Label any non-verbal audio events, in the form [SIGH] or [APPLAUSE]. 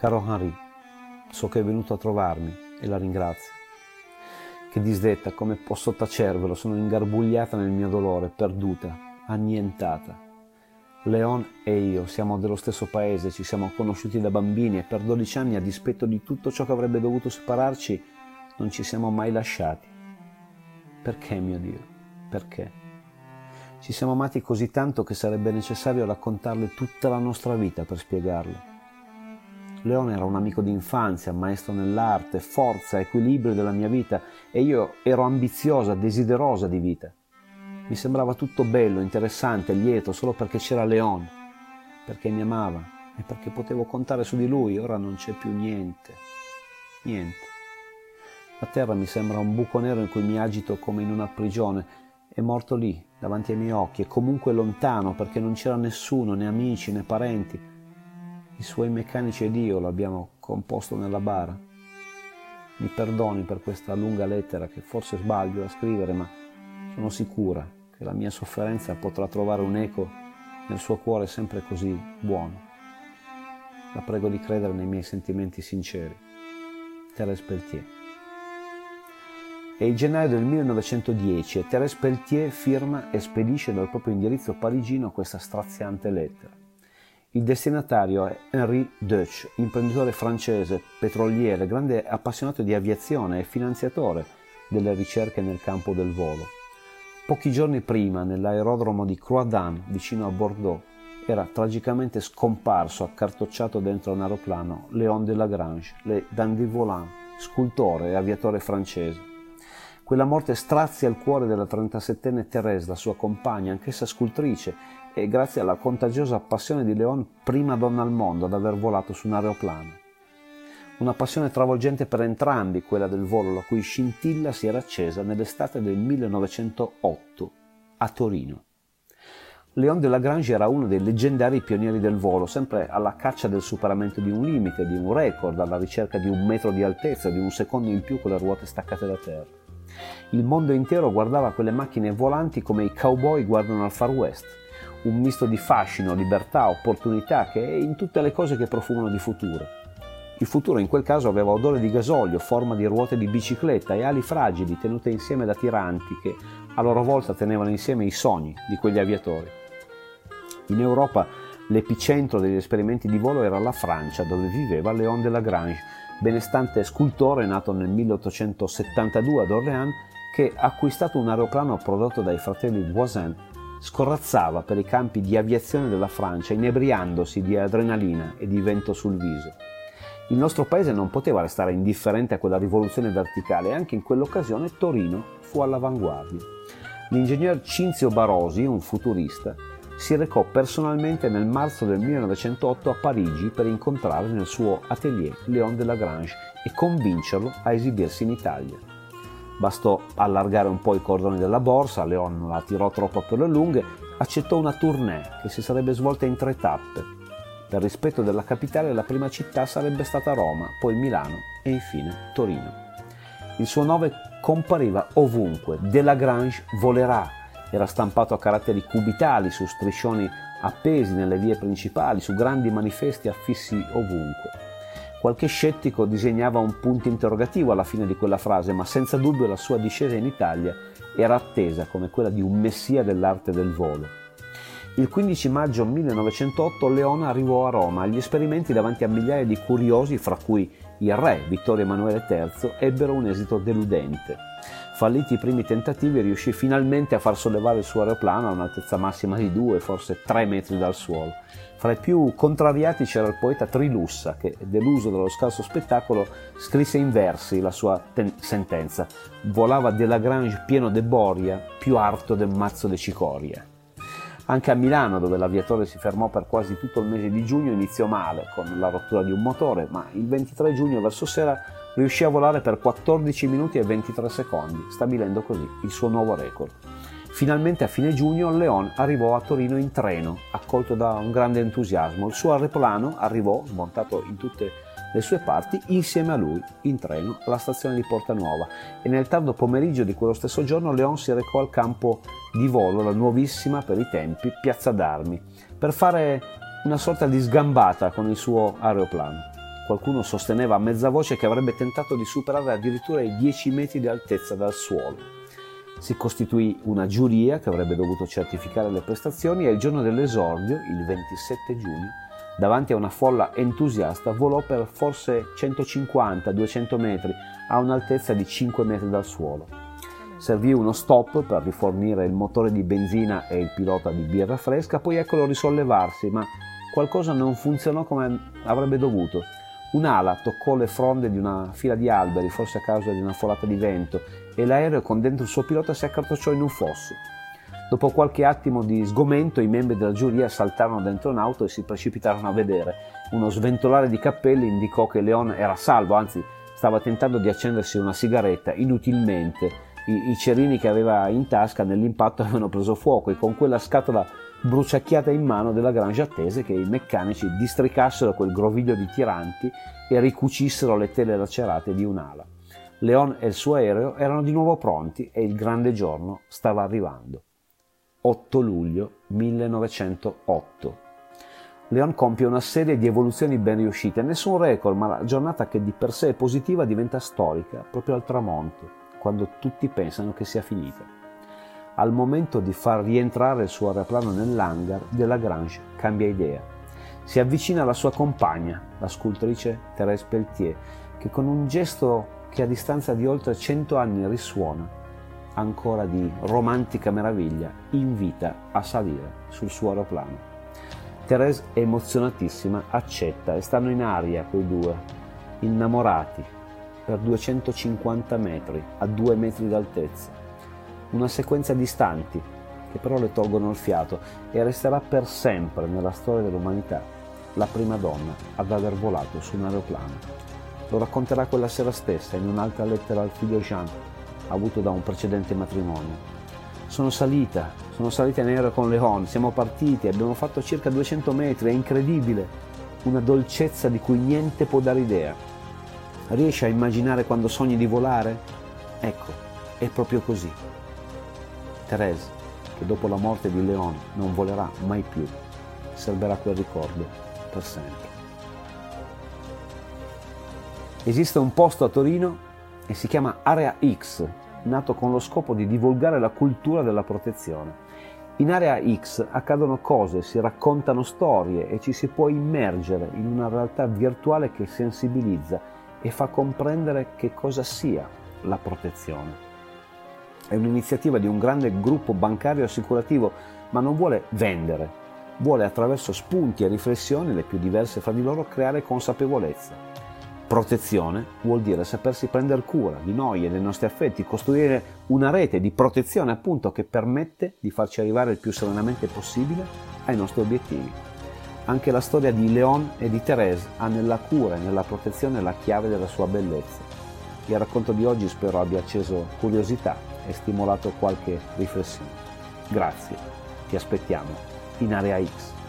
Caro Henri, so che è venuto a trovarmi e la ringrazio. Che disdetta, come posso tacervelo, sono ingarbugliata nel mio dolore, perduta, annientata. Leon e io siamo dello stesso paese, ci siamo conosciuti da bambini e per dodici anni, a dispetto di tutto ciò che avrebbe dovuto separarci, non ci siamo mai lasciati. Perché, mio Dio? Perché? Ci siamo amati così tanto che sarebbe necessario raccontarle tutta la nostra vita per spiegarlo. Leone era un amico d'infanzia, maestro nell'arte, forza, equilibrio della mia vita e io ero ambiziosa, desiderosa di vita. Mi sembrava tutto bello, interessante, lieto solo perché c'era Leone, perché mi amava e perché potevo contare su di lui. Ora non c'è più niente. Niente. La terra mi sembra un buco nero in cui mi agito come in una prigione. È morto lì, davanti ai miei occhi, e comunque lontano, perché non c'era nessuno, né amici né parenti. I suoi meccanici ed io l'abbiamo composto nella bara. Mi perdoni per questa lunga lettera che forse sbaglio a scrivere, ma sono sicura che la mia sofferenza potrà trovare un eco nel suo cuore sempre così buono. La prego di credere nei miei sentimenti sinceri. Thérèse Pelletier. È il gennaio del 1910 e Thérèse Pelletier firma e spedisce dal proprio indirizzo parigino questa straziante lettera. Il destinatario è Henri Deutsch, imprenditore francese, petroliere, grande appassionato di aviazione e finanziatore delle ricerche nel campo del volo. Pochi giorni prima, nell'aerodromo di Croix-d'An, vicino a Bordeaux, era tragicamente scomparso, accartocciato dentro un aeroplano, Léon de Lagrange, le dandy volant, scultore e aviatore francese. Quella morte strazia il cuore della 37enne Thérèse, la sua compagna, anch'essa scultrice, e grazie alla contagiosa passione di Leon, prima donna al mondo ad aver volato su un aeroplano. Una passione travolgente per entrambi, quella del volo, la cui scintilla si era accesa nell'estate del 1908 a Torino. Leon de Lagrange era uno dei leggendari pionieri del volo, sempre alla caccia del superamento di un limite, di un record, alla ricerca di un metro di altezza, di un secondo in più con le ruote staccate da terra. Il mondo intero guardava quelle macchine volanti come i cowboy guardano al Far West, un misto di fascino, libertà, opportunità che è in tutte le cose che profumano di futuro. Il futuro in quel caso aveva odore di gasolio, forma di ruote di bicicletta e ali fragili tenute insieme da tiranti che a loro volta tenevano insieme i sogni di quegli aviatori. In Europa l'epicentro degli esperimenti di volo era la Francia, dove viveva Léon de Lagrange, benestante scultore nato nel 1872 ad Orléans, che, acquistato un aeroplano prodotto dai fratelli Voisin, scorrazzava per i campi di aviazione della Francia, inebriandosi di adrenalina e di vento sul viso. Il nostro paese non poteva restare indifferente a quella rivoluzione verticale e anche in quell'occasione Torino fu all'avanguardia. L'ingegner Cinzio Barosi, un futurista, si recò personalmente nel marzo del 1908 a Parigi per incontrare nel suo atelier Léon de Lagrange e convincerlo a esibirsi in Italia. Bastò allargare un po' i cordoni della borsa, Leon non la tirò troppo per le lunghe, accettò una tournée che si sarebbe svolta in tre tappe. Per rispetto della capitale la prima città sarebbe stata Roma, poi Milano e infine Torino. Il suo nome compariva ovunque, De Lagrange volerà, era stampato a caratteri cubitali su striscioni appesi nelle vie principali, su grandi manifesti affissi ovunque. Qualche scettico disegnava un punto interrogativo alla fine di quella frase, ma senza dubbio la sua discesa in Italia era attesa come quella di un messia dell'arte del volo. Il 15 maggio 1908 Leona arrivò a Roma agli esperimenti davanti a migliaia di curiosi, fra cui il re Vittorio Emanuele III, ebbero un esito deludente. Falliti i primi tentativi, riuscì finalmente a far sollevare il suo aeroplano a un'altezza massima di 2, forse 3 metri dal suolo. Fra i più contrariati c'era il poeta Trilussa che, deluso dallo scarso spettacolo, scrisse in versi la sua ten- sentenza. Volava De Lagrange pieno de boria, più arto del mazzo de cicoria. Anche a Milano, dove l'aviatore si fermò per quasi tutto il mese di giugno, iniziò male, con la rottura di un motore, ma il 23 giugno verso sera riuscì a volare per 14 minuti e 23 secondi, stabilendo così il suo nuovo record. Finalmente a fine giugno Leon arrivò a Torino in treno, accolto da un grande entusiasmo. Il suo aeroplano arrivò, smontato in tutte le sue parti, insieme a lui, in treno, alla stazione di Porta Nuova e nel tardo pomeriggio di quello stesso giorno Leon si recò al campo di volo, la nuovissima per i tempi Piazza d'Armi, per fare una sorta di sgambata con il suo aeroplano. Qualcuno sosteneva a mezza voce che avrebbe tentato di superare addirittura i 10 metri di altezza dal suolo. Si costituì una giuria che avrebbe dovuto certificare le prestazioni e il giorno dell'esordio, il 27 giugno, davanti a una folla entusiasta, volò per forse 150-200 metri a un'altezza di 5 metri dal suolo. Servì uno stop per rifornire il motore di benzina e il pilota di birra fresca, poi eccolo risollevarsi, ma qualcosa non funzionò come avrebbe dovuto. Un'ala toccò le fronde di una fila di alberi, forse a causa di una folata di vento, e l'aereo con dentro il suo pilota si accartocciò in un fosso. Dopo qualche attimo di sgomento i membri della giuria saltarono dentro un'auto e si precipitarono a vedere. Uno sventolare di cappelli indicò che Leon era salvo, anzi stava tentando di accendersi una sigaretta inutilmente. I, I, cerini che aveva in tasca nell'impatto [LAUGHS] avevano preso fuoco e con quella scatola bruciacchiata in mano della Grange attese che i meccanici districassero quel groviglio di tiranti e ricucissero le tele lacerate di un'ala. Leon e il suo aereo erano di nuovo pronti e il grande giorno stava arrivando. 8 luglio 1908. Leon compie una serie di evoluzioni ben riuscite, nessun record, ma la giornata che di per sé è positiva diventa storica proprio al tramonto, quando tutti pensano che sia finita. Al momento di far rientrare il suo aeroplano nell'hangar, Delagrange cambia idea. Si avvicina alla sua compagna, la scultrice Thérèse Pelletier, che con un gesto che a distanza di oltre cento anni risuona ancora di romantica meraviglia, invita a salire sul suo aeroplano. Thérèse emozionatissima, accetta e stanno in aria quei due, innamorati, per 250 metri, a due metri d'altezza una sequenza di istanti che però le tolgono il fiato e resterà per sempre nella storia dell'umanità la prima donna ad aver volato su un aeroplano. Lo racconterà quella sera stessa in un'altra lettera al figlio Jean, avuto da un precedente matrimonio. Sono salita, sono salita in aereo con Leon, siamo partiti, abbiamo fatto circa 200 metri, è incredibile, una dolcezza di cui niente può dare idea. Riesci a immaginare quando sogni di volare? Ecco, è proprio così. Thérèse, che dopo la morte di Leon non volerà mai più, salverà quel ricordo per sempre. Esiste un posto a Torino e si chiama Area X, nato con lo scopo di divulgare la cultura della protezione. In Area X accadono cose, si raccontano storie e ci si può immergere in una realtà virtuale che sensibilizza e fa comprendere che cosa sia la protezione. È un'iniziativa di un grande gruppo bancario assicurativo, ma non vuole vendere, vuole attraverso spunti e riflessioni, le più diverse fra di loro, creare consapevolezza. Protezione vuol dire sapersi prendere cura di noi e dei nostri affetti, costruire una rete di protezione appunto che permette di farci arrivare il più serenamente possibile ai nostri obiettivi. Anche la storia di Leon e di Thérèse ha nella cura e nella protezione la chiave della sua bellezza. Il racconto di oggi spero abbia acceso curiosità e stimolato qualche riflessione. Grazie, ti aspettiamo in Area X.